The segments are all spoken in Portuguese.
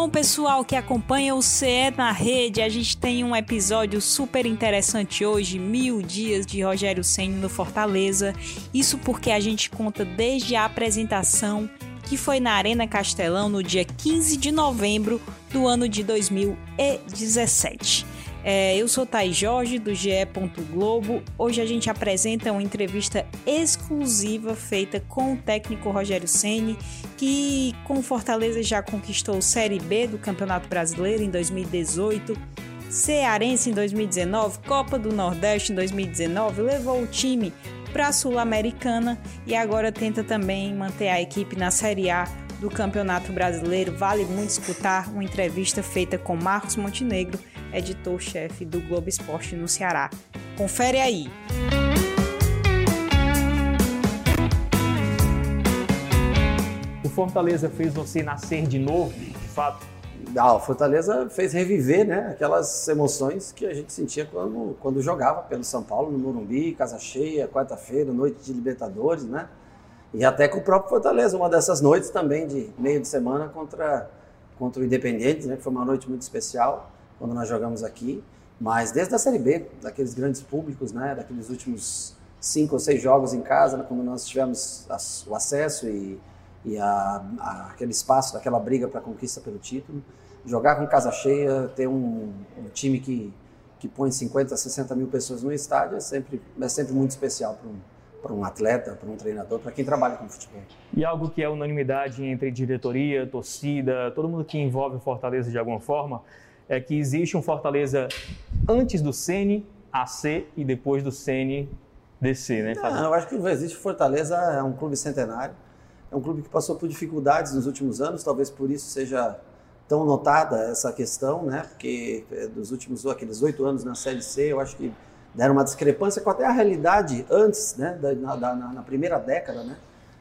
Bom, pessoal que acompanha o CE na rede, a gente tem um episódio super interessante hoje, mil dias de Rogério Senna no Fortaleza. Isso porque a gente conta desde a apresentação que foi na Arena Castelão no dia 15 de novembro do ano de 2017. É, eu sou Thay Jorge, do GE. Globo. Hoje a gente apresenta uma entrevista exclusiva feita com o técnico Rogério Ceni, que com Fortaleza já conquistou Série B do Campeonato Brasileiro em 2018, Cearense em 2019, Copa do Nordeste em 2019, levou o time para a Sul-Americana e agora tenta também manter a equipe na Série A do Campeonato Brasileiro. Vale muito escutar uma entrevista feita com Marcos Montenegro, editor-chefe do Globo Esporte no Ceará. Confere aí. O Fortaleza fez você nascer de novo, de fato? Ah, o Fortaleza fez reviver né, aquelas emoções que a gente sentia quando, quando jogava pelo São Paulo, no Morumbi, casa cheia, quarta-feira, noite de Libertadores, né? E até com o próprio Fortaleza, uma dessas noites também de meio de semana contra, contra o Independente, né, que foi uma noite muito especial quando nós jogamos aqui. Mas desde a Série B, daqueles grandes públicos, né, daqueles últimos cinco ou seis jogos em casa, né, quando nós tivemos o acesso e, e a, a, aquele espaço, daquela briga para conquista pelo título, jogar com casa cheia, ter um, um time que, que põe 50, 60 mil pessoas no estádio é sempre, é sempre muito especial para um, para um atleta, para um treinador, para quem trabalha com futebol. E algo que é unanimidade entre diretoria, torcida, todo mundo que envolve o Fortaleza de alguma forma, é que existe um Fortaleza antes do Ceni AC e depois do Ceni DC, né? Não, eu acho que existe Fortaleza é um clube centenário, é um clube que passou por dificuldades nos últimos anos, talvez por isso seja tão notada essa questão, né? Porque é, dos últimos aqueles oito anos na Série C, eu acho que deram uma discrepância com até a realidade antes, né, da, na, na, primeira década, né,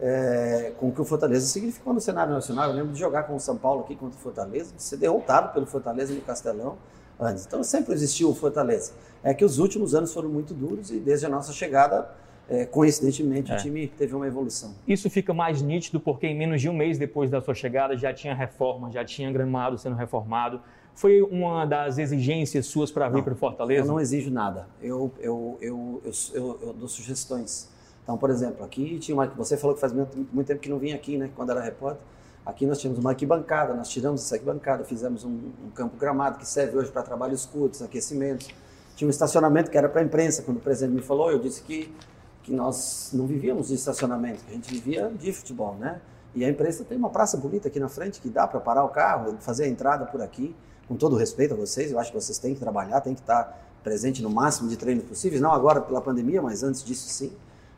é, com o que o Fortaleza significou no cenário nacional. Eu lembro de jogar com o São Paulo aqui contra o Fortaleza, de ser derrotado pelo Fortaleza no Castelão antes. Então sempre existiu o Fortaleza. É que os últimos anos foram muito duros e desde a nossa chegada, é, coincidentemente, é. o time teve uma evolução. Isso fica mais nítido porque em menos de um mês depois da sua chegada já tinha reforma, já tinha gramado sendo reformado foi uma das exigências suas para vir para o Fortaleza? Eu não exijo nada. Eu, eu, eu, eu, eu, dou sugestões. Então, por exemplo, aqui tinha uma. Você falou que faz muito, tempo que não vinha aqui, né? Quando era repórter. Aqui nós tínhamos uma arquibancada, nós tiramos essa arquibancada, fizemos um, um campo gramado que serve hoje para trabalhos curtos, aquecimentos. Tinha um estacionamento que era para a imprensa. Quando o presidente me falou, eu disse que, que nós não vivíamos de estacionamento, que a gente vivia de futebol, né? E a imprensa tem uma praça bonita aqui na frente que dá para parar o carro, fazer a entrada por aqui com todo respeito a vocês, eu acho que vocês têm que trabalhar, têm que estar presente no máximo de treinos possíveis, não agora pela pandemia, mas antes disso sim.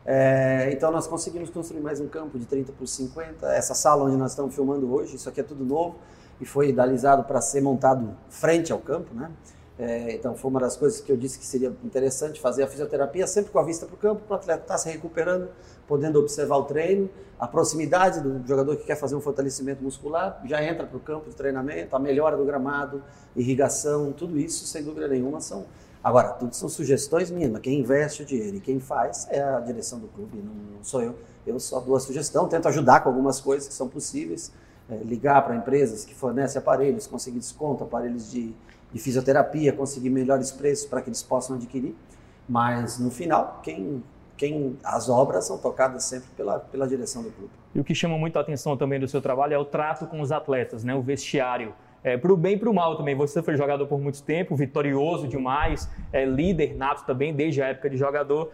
É, então nós conseguimos construir mais um campo de 30 por 50, essa sala onde nós estamos filmando hoje, isso aqui é tudo novo e foi idealizado para ser montado frente ao campo, né? É, então foi uma das coisas que eu disse que seria interessante fazer a fisioterapia sempre com a vista para o campo, para o atleta estar tá se recuperando, podendo observar o treino, a proximidade do jogador que quer fazer um fortalecimento muscular, já entra para o campo de treinamento, a melhora do gramado, irrigação, tudo isso sem dúvida nenhuma são. Agora, tudo são sugestões minhas, quem investe o dinheiro e quem faz é a direção do clube, não, não sou eu. Eu só dou a sugestão, tento ajudar com algumas coisas que são possíveis, é, ligar para empresas que fornecem aparelhos, conseguir desconto, aparelhos de de fisioterapia, conseguir melhores preços para que eles possam adquirir. Mas no final, quem, quem as obras são tocadas sempre pela, pela direção do clube. E o que chama muito a atenção também do seu trabalho é o trato com os atletas, né? o vestiário. É, para o bem e para o mal também. Você foi jogador por muito tempo, vitorioso demais, é, líder nato também desde a época de jogador.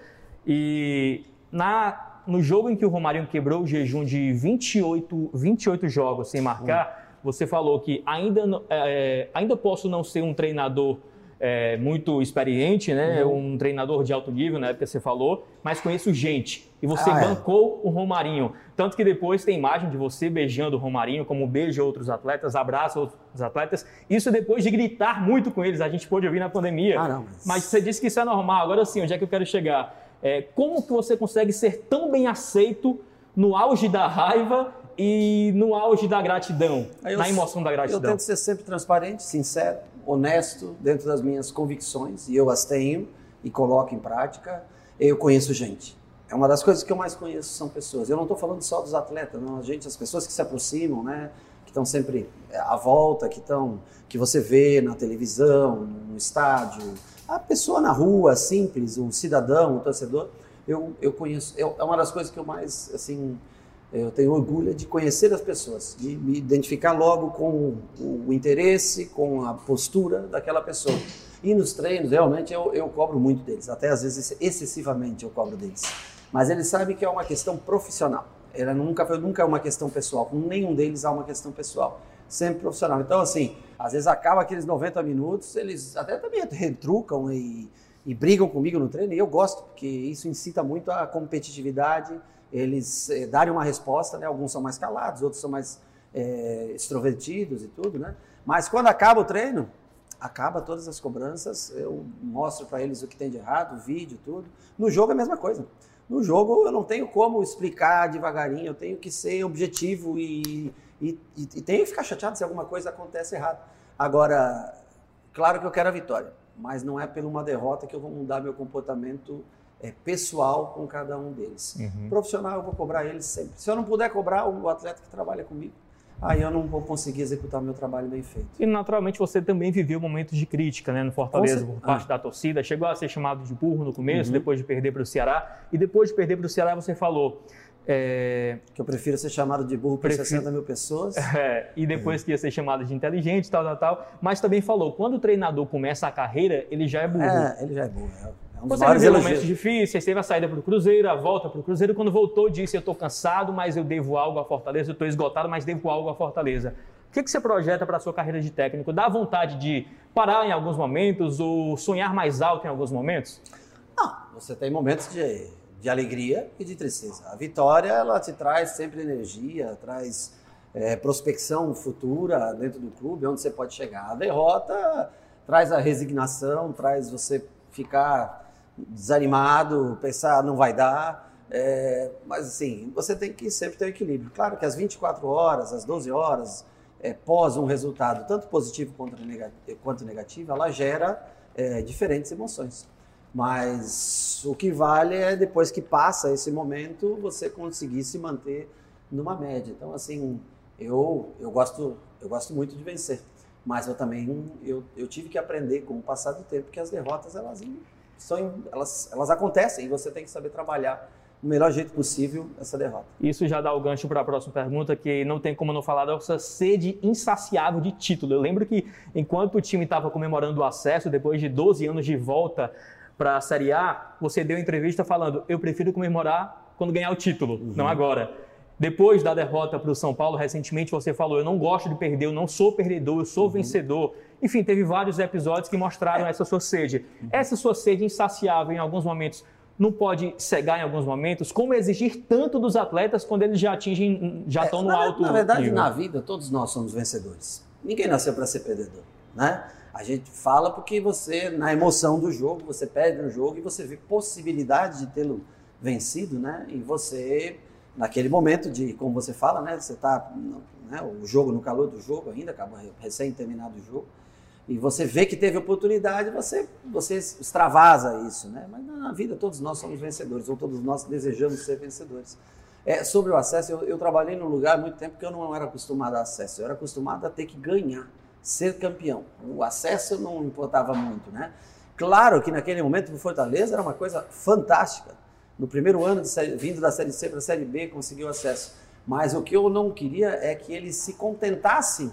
E na, no jogo em que o Romarinho quebrou o jejum de 28, 28 jogos sem marcar, você falou que ainda, é, ainda posso não ser um treinador é, muito experiente, né? Uhum. Um treinador de alto nível, na época você falou, mas conheço gente. E você ah, é. bancou é. o Romarinho. Tanto que depois tem imagem de você beijando o Romarinho, como beija outros atletas, abraça outros atletas. Isso depois de gritar muito com eles. A gente pôde ouvir na pandemia. Ah, não, mas... mas... você disse que isso é normal. Agora sim, onde é que eu quero chegar? É, como que você consegue ser tão bem aceito no auge da raiva e no auge da gratidão, eu, na emoção da gratidão? Eu tento ser sempre transparente, sincero, honesto dentro das minhas convicções e eu as tenho e coloco em prática. Eu conheço gente. É uma das coisas que eu mais conheço são pessoas. Eu não estou falando só dos atletas, não, a gente, as pessoas que se aproximam, né, que estão sempre à volta, que estão que você vê na televisão, no estádio, a pessoa na rua, simples, o cidadão, o torcedor, eu, eu conheço, eu, é uma das coisas que eu mais, assim, eu tenho orgulho de conhecer as pessoas, de me identificar logo com o, interesse, com a postura daquela pessoa. E nos treinos, realmente, eu, eu cobro muito deles, até às vezes excessivamente eu cobro deles. Mas eles sabem que é uma questão profissional. Ela nunca foi nunca é uma questão pessoal. Com nenhum deles há uma questão pessoal. Sempre profissional. Então, assim, às vezes acaba aqueles 90 minutos, eles até também retrucam e, e brigam comigo no treino. E eu gosto, porque isso incita muito a competitividade, eles eh, darem uma resposta, né? Alguns são mais calados, outros são mais eh, extrovertidos e tudo, né? Mas quando acaba o treino, acaba todas as cobranças, eu mostro para eles o que tem de errado, vídeo, tudo. No jogo é a mesma coisa. No jogo eu não tenho como explicar devagarinho, eu tenho que ser objetivo e, e, e, e tenho que ficar chateado se alguma coisa acontece errado. Agora, claro que eu quero a vitória, mas não é por uma derrota que eu vou mudar meu comportamento é, pessoal com cada um deles. Uhum. Profissional eu vou cobrar eles sempre. Se eu não puder cobrar o atleta que trabalha comigo, aí eu não vou conseguir executar meu trabalho bem feito. E naturalmente você também viveu momentos de crítica né, no Fortaleza por parte ah. da torcida. Chegou a ser chamado de burro no começo, uhum. depois de perder para o Ceará. E depois de perder para o Ceará, você falou. É... Que eu prefiro ser chamado de burro por prefiro... 60 mil pessoas. É, e depois é. que ia ser chamado de inteligente, tal, tal, tal. Mas também falou, quando o treinador começa a carreira, ele já é burro. É, ele já é burro. É. Um Você viveu momentos difíceis, teve a saída para o Cruzeiro, a volta para o Cruzeiro. Quando voltou, disse: Eu estou cansado, mas eu devo algo à Fortaleza. Eu estou esgotado, mas devo algo à Fortaleza. O que, que você projeta para a sua carreira de técnico? Dá vontade de parar em alguns momentos ou sonhar mais alto em alguns momentos? Não, você tem momentos de, de alegria e de tristeza. A vitória, ela te traz sempre energia, traz é, prospecção futura dentro do clube, onde você pode chegar. A derrota traz a resignação, traz você ficar desanimado, pensar não vai dar. É, mas assim, você tem que sempre ter um equilíbrio. Claro que as 24 horas, as 12 horas, é, pós um resultado, tanto positivo quanto negativo, quanto negativo ela gera é, diferentes emoções. Mas o que vale é depois que passa esse momento, você conseguir se manter numa média. Então, assim, eu, eu, gosto, eu gosto muito de vencer. Mas eu também eu, eu tive que aprender com o passar do tempo que as derrotas elas são, elas, elas acontecem e você tem que saber trabalhar o melhor jeito possível essa derrota. Isso já dá o gancho para a próxima pergunta, que não tem como não falar dessa sede insaciável de título. Eu lembro que enquanto o time estava comemorando o acesso, depois de 12 anos de volta para a Série A, você deu entrevista falando: eu prefiro comemorar quando ganhar o título, uhum. não agora. Depois da derrota para o São Paulo, recentemente você falou: eu não gosto de perder, eu não sou perdedor, eu sou uhum. vencedor. Enfim, teve vários episódios que mostraram essa sua sede. Uhum. Essa sua sede insaciável em alguns momentos não pode cegar em alguns momentos? Como exigir tanto dos atletas quando eles já atingem, já é, estão no na, alto Na verdade, nível? na vida, todos nós somos vencedores. Ninguém nasceu para ser perdedor, né? A gente fala porque você, na emoção do jogo, você perde no jogo e você vê possibilidade de tê-lo vencido, né? E você naquele momento de, como você fala, né, você está né, o jogo no calor do jogo ainda, acaba recém terminado o jogo, e você vê que teve oportunidade, você você extravasa isso, né? Mas na vida todos nós somos vencedores, ou todos nós desejamos ser vencedores. É, sobre o acesso, eu, eu trabalhei num lugar há muito tempo que eu não era acostumado a acesso, eu era acostumado a ter que ganhar, ser campeão. O acesso não importava muito, né? Claro que naquele momento o Fortaleza era uma coisa fantástica no primeiro ano, série, vindo da Série C para a Série B, conseguiu acesso. Mas o que eu não queria é que ele se contentasse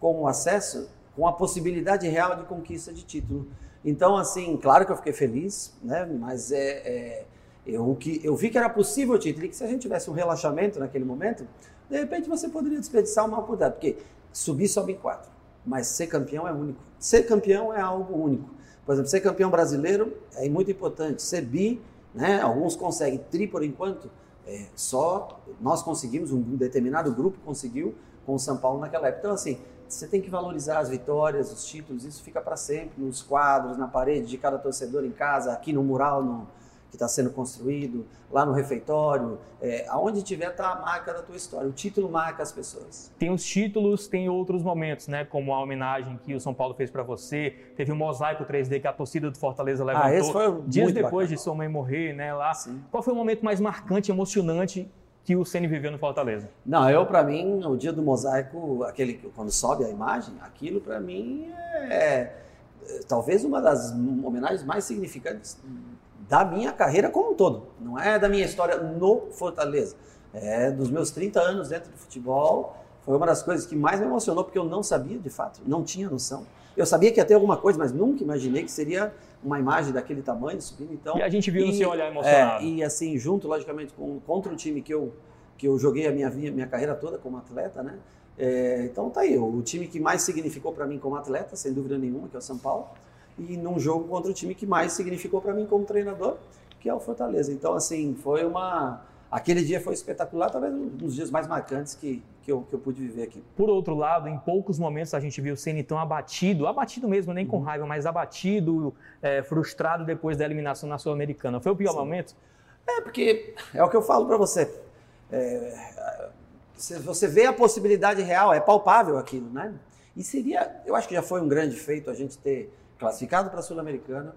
com o acesso, com a possibilidade real de conquista de título. Então, assim, claro que eu fiquei feliz, né? mas é, é eu, que, eu vi que era possível o título e que se a gente tivesse um relaxamento naquele momento, de repente você poderia desperdiçar uma oportunidade, porque subir sobe em quatro, mas ser campeão é único. Ser campeão é algo único. Por exemplo, ser campeão brasileiro é muito importante. Ser bi né? Alguns conseguem tri por enquanto, é, só nós conseguimos, um determinado grupo conseguiu com o São Paulo naquela época. Então, assim, você tem que valorizar as vitórias, os títulos, isso fica para sempre nos quadros, na parede de cada torcedor em casa, aqui no mural, no, que está sendo construído, lá no refeitório, é, aonde tiver está a marca da tua história. O título marca as pessoas. Tem os títulos, tem outros momentos, né? Como a homenagem que o São Paulo fez para você, teve o um mosaico 3D que a torcida do Fortaleza levantou. Ah, esse foi dias depois bacana. de sua mãe morrer, né? Lá. Sim. Qual foi o momento mais marcante, emocionante que o Ceni viveu no Fortaleza? Não, eu para mim, o dia do mosaico, aquele quando sobe a imagem, aquilo para mim é, é talvez uma das homenagens mais significantes da minha carreira como um todo. Não é da minha história no Fortaleza. É dos meus 30 anos dentro do futebol. Foi uma das coisas que mais me emocionou, porque eu não sabia de fato, não tinha noção. Eu sabia que ia ter alguma coisa, mas nunca imaginei que seria uma imagem daquele tamanho subindo. Então, e a gente viu e, no seu olhar emocionado. É, e assim, junto, logicamente, com, contra o time que eu, que eu joguei a minha, minha carreira toda como atleta, né? É, então tá aí, o time que mais significou para mim como atleta, sem dúvida nenhuma, que é o São Paulo, e num jogo contra o time que mais significou para mim como treinador, que é o Fortaleza. Então, assim, foi uma. Aquele dia foi espetacular, talvez um dos dias mais marcantes que, que, eu, que eu pude viver aqui. Por outro lado, em poucos momentos a gente viu o Ceni tão abatido, abatido mesmo, nem com uhum. raiva, mas abatido, é, frustrado depois da eliminação na Sul-Americana. Foi o pior Sim. momento? É, porque é o que eu falo para você. É, você vê a possibilidade real, é palpável aquilo, né? E seria, eu acho que já foi um grande feito a gente ter classificado para a Sul-Americana,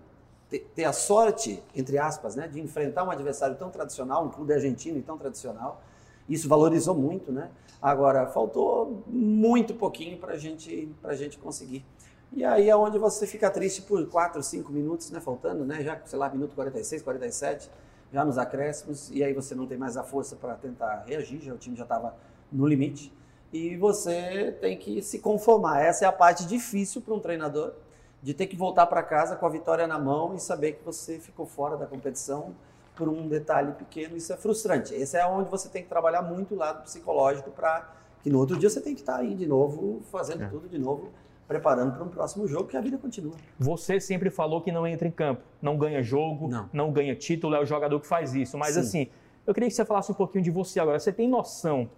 ter, a sorte, entre aspas, né, de enfrentar um adversário tão tradicional, um clube argentino e tão tradicional. Isso valorizou muito, né? Agora, faltou muito pouquinho para gente, a gente conseguir. E aí é onde você fica triste por 4, 5 minutos, né, faltando, né, já, sei lá, minuto 46, 47, já nos acréscimos, e aí você não tem mais a força para tentar reagir, já, o time já estava no limite e você tem que se conformar. Essa é a parte difícil para um treinador, de ter que voltar para casa com a vitória na mão e saber que você ficou fora da competição por um detalhe pequeno. Isso é frustrante. Esse é onde você tem que trabalhar muito o lado psicológico para que no outro dia você tem que estar tá aí de novo, fazendo é. tudo de novo, preparando para um próximo jogo, que a vida continua. Você sempre falou que não entra em campo, não ganha jogo, não, não ganha título, é o jogador que faz isso. Mas Sim. assim, eu queria que você falasse um pouquinho de você agora. Você tem noção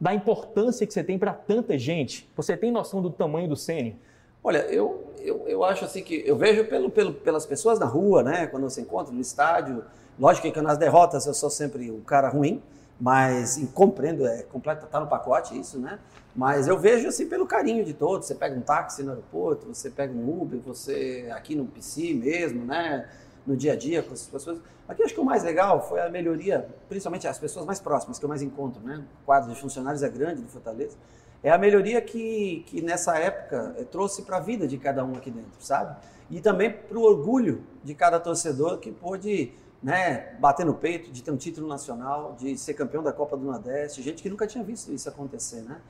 da importância que você tem para tanta gente? Você tem noção do tamanho do Sene? Olha, eu, eu, eu acho assim que eu vejo pelo, pelo, pelas pessoas na rua, né? Quando você encontra no estádio. Lógico que nas derrotas eu sou sempre o cara ruim, mas compreendo, é completo, tá no pacote isso, né? Mas eu vejo assim pelo carinho de todos. Você pega um táxi no aeroporto, você pega um Uber, você aqui no PC mesmo, né? No dia a dia com as pessoas. Aqui acho que o mais legal foi a melhoria, principalmente as pessoas mais próximas que eu mais encontro, né? O quadro de funcionários é grande do Fortaleza. É a melhoria que, que nessa época eh, trouxe para a vida de cada um aqui dentro, sabe? E também para o orgulho de cada torcedor que pôde né, bater no peito de ter um título nacional, de ser campeão da Copa do Nordeste, gente que nunca tinha visto isso acontecer, né?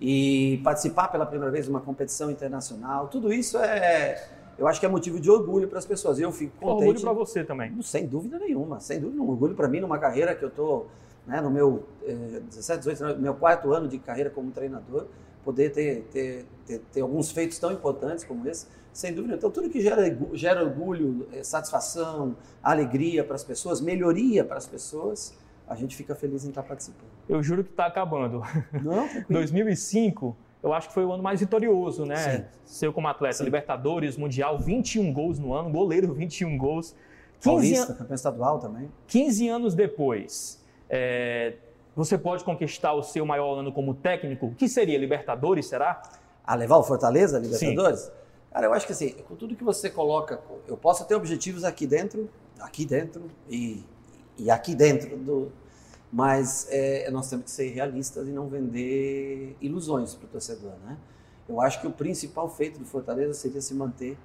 E participar pela primeira vez de uma competição internacional, tudo isso é, eu acho que é motivo de orgulho para as pessoas. Eu fico contente. Orgulho para você também. Sem dúvida nenhuma, sem dúvida nenhuma. Orgulho para mim numa carreira que eu estou né, no meu eh, 17, 18, meu quarto ano de carreira como treinador, poder ter, ter, ter, ter, alguns feitos tão importantes como esse, sem dúvida. Então, tudo que gera, gera orgulho, eh, satisfação, alegria para as pessoas, melhoria para as pessoas, a gente fica feliz em estar participando. Eu juro que está acabando. Não, 2005 eu acho que foi o ano mais vitorioso, né? Sim. Seu como atleta, Sim. Libertadores, Mundial, 21 gols no ano, goleiro 21 gols. 15 Paulista, an... campeão estadual também. 15 anos depois, é... você pode conquistar o seu maior ano como técnico? Que seria Libertadores, será? A levar o Fortaleza, Libertadores? Sim. Cara, eu acho que assim, com tudo que você coloca, eu posso ter objetivos aqui dentro, aqui dentro e, e aqui dentro do, mas é, nós temos que ser realistas e não vender ilusões para o torcedor. Né? Eu acho que o principal feito do Fortaleza seria se manter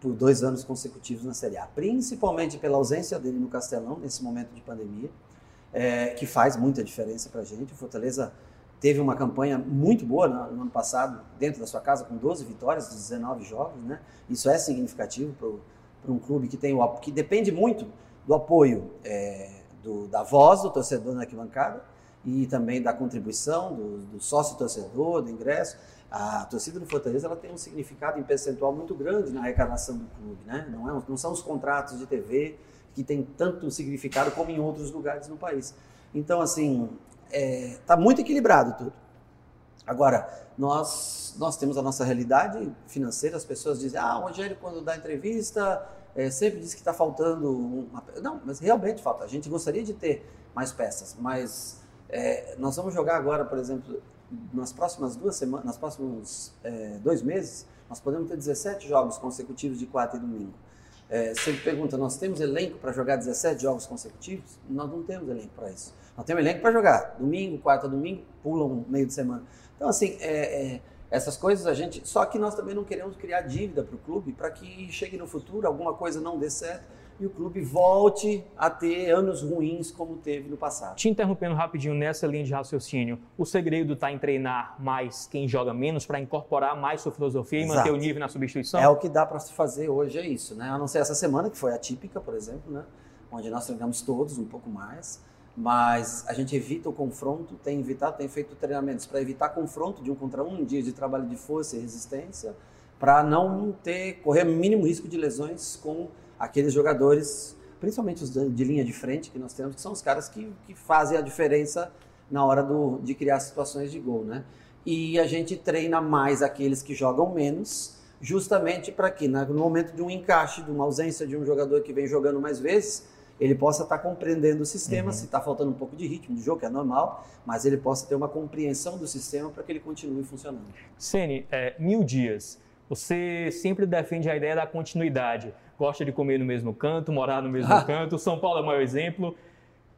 por dois anos consecutivos na Série A, principalmente pela ausência dele no Castelão, nesse momento de pandemia, é, que faz muita diferença para a gente. O Fortaleza teve uma campanha muito boa no, no, ano passado, dentro da sua casa, com 12 vitórias de 19 jogos. Né? Isso é significativo para um clube que, tem o, que depende muito do apoio. É, do, da voz do torcedor na arquibancada e também da contribuição do, do sócio torcedor, do ingresso. A torcida do Fortaleza ela tem um significado em percentual muito grande na arrecadação do clube, né? Não, é, não são os contratos de TV que tem tanto significado como em outros lugares no país. Então, assim, está é, tá muito equilibrado tudo. Agora, nós, nós temos a nossa realidade financeira, as pessoas dizem, ah, o Rogério, quando dá entrevista, é, sempre diz que está faltando. Uma... Não, mas realmente falta. A gente gostaria de ter mais peças, mas é, nós vamos jogar agora, por exemplo, nas próximas duas semanas, nos próximos é, dois meses, nós podemos ter 17 jogos consecutivos de quarta e domingo. É, você pergunta, nós temos elenco para jogar 17 jogos consecutivos? Nós não temos elenco para isso. Nós temos elenco para jogar domingo, quarta, domingo, pulam meio de semana. Então, assim, é, é, essas coisas a gente. Só que nós também não queremos criar dívida para o clube para que chegue no futuro, alguma coisa não dê certo e o clube volte a ter anos ruins como teve no passado. Te interrompendo rapidinho nessa linha de raciocínio, o segredo está em treinar mais quem joga menos para incorporar mais sua filosofia Exato. e manter o nível na substituição? É o que dá para se fazer hoje, é isso, né? A não ser essa semana, que foi atípica, por exemplo, né? Onde nós treinamos todos um pouco mais, mas a gente evita o confronto, tem evitado, tem feito treinamentos para evitar confronto de um contra um, dias de trabalho de força e resistência, para não ter, correr mínimo risco de lesões com aqueles jogadores, principalmente os de linha de frente que nós temos, que são os caras que, que fazem a diferença na hora do, de criar situações de gol, né? E a gente treina mais aqueles que jogam menos, justamente para que no momento de um encaixe, de uma ausência de um jogador que vem jogando mais vezes, ele possa estar tá compreendendo o sistema, uhum. se está faltando um pouco de ritmo de jogo, que é normal, mas ele possa ter uma compreensão do sistema para que ele continue funcionando. Sene, é, mil dias, você sempre defende a ideia da continuidade gosta de comer no mesmo canto, morar no mesmo ah. canto. São Paulo é o maior exemplo.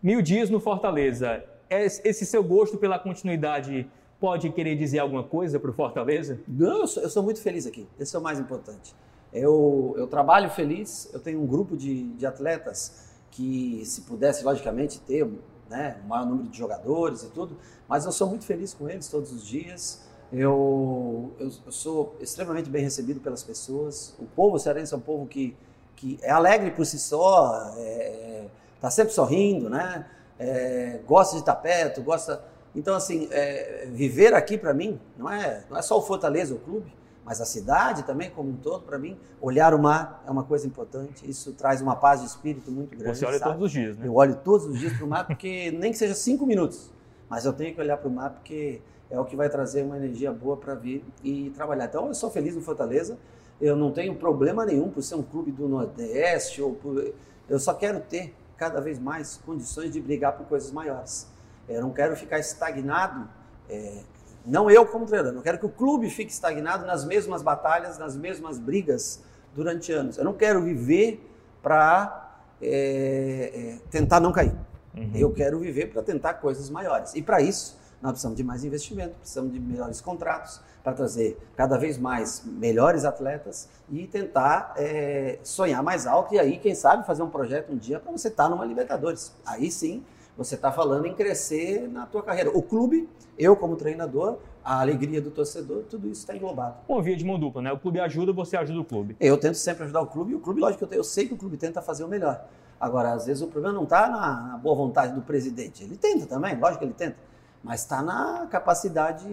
Mil dias no Fortaleza. Esse seu gosto pela continuidade pode querer dizer alguma coisa para o Fortaleza? Não, eu sou, eu sou, muito feliz aqui. Esse é o mais importante. Eu, eu trabalho feliz, eu tenho um grupo de, de atletas que, se pudesse, logicamente, ter né, um maior número de jogadores e tudo, mas eu sou muito feliz com eles todos os dias. Eu, eu, eu sou extremamente bem recebido pelas pessoas. O povo cearense é um povo que que é alegre por si só, está é, tá sempre sorrindo, né? É, gosta de estar perto, gosta. Então, assim, é, viver aqui para mim não é, não é só o Fortaleza, o clube, mas a cidade também, como um todo, para mim, olhar o mar é uma coisa importante. Isso traz uma paz de espírito muito grande. Você olha sabe? todos os dias, né? Eu olho todos os dias para o mar, porque nem que seja cinco minutos, mas eu tenho que olhar para o mar porque é o que vai trazer uma energia boa para vir e trabalhar. Então, eu sou feliz no Fortaleza. Eu não tenho problema nenhum por ser um clube do Nordeste ou por... eu só quero ter cada vez mais condições de brigar por coisas maiores. Eu não quero ficar estagnado, é... não eu como treinador, não quero que o clube fique estagnado nas mesmas batalhas, nas mesmas brigas durante anos. Eu não quero viver para é... é, tentar não cair. Uhum. Eu quero viver para tentar coisas maiores. E para isso, nós precisamos de mais investimento, precisamos de melhores contratos para trazer cada vez mais melhores atletas e tentar é, sonhar mais alto e aí, quem sabe, fazer um projeto um dia para você estar tá numa Libertadores. Aí sim, você está falando em crescer na tua carreira. O clube, eu como treinador, a alegria do torcedor, tudo isso está englobado. Uma via de mão dupla, né? O clube ajuda, você ajuda o clube. Eu tento sempre ajudar o clube e o clube, lógico, eu, eu sei que o clube tenta fazer o melhor. Agora, às vezes o problema não está na, na boa vontade do presidente. Ele tenta também, lógico que ele tenta mas está na capacidade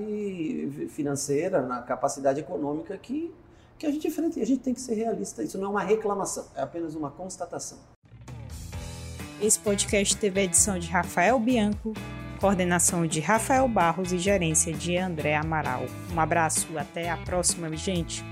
financeira, na capacidade econômica que, que a gente enfrenta. E a gente tem que ser realista. Isso não é uma reclamação, é apenas uma constatação. Esse podcast teve a edição de Rafael Bianco, coordenação de Rafael Barros e gerência de André Amaral. Um abraço, até a próxima, gente.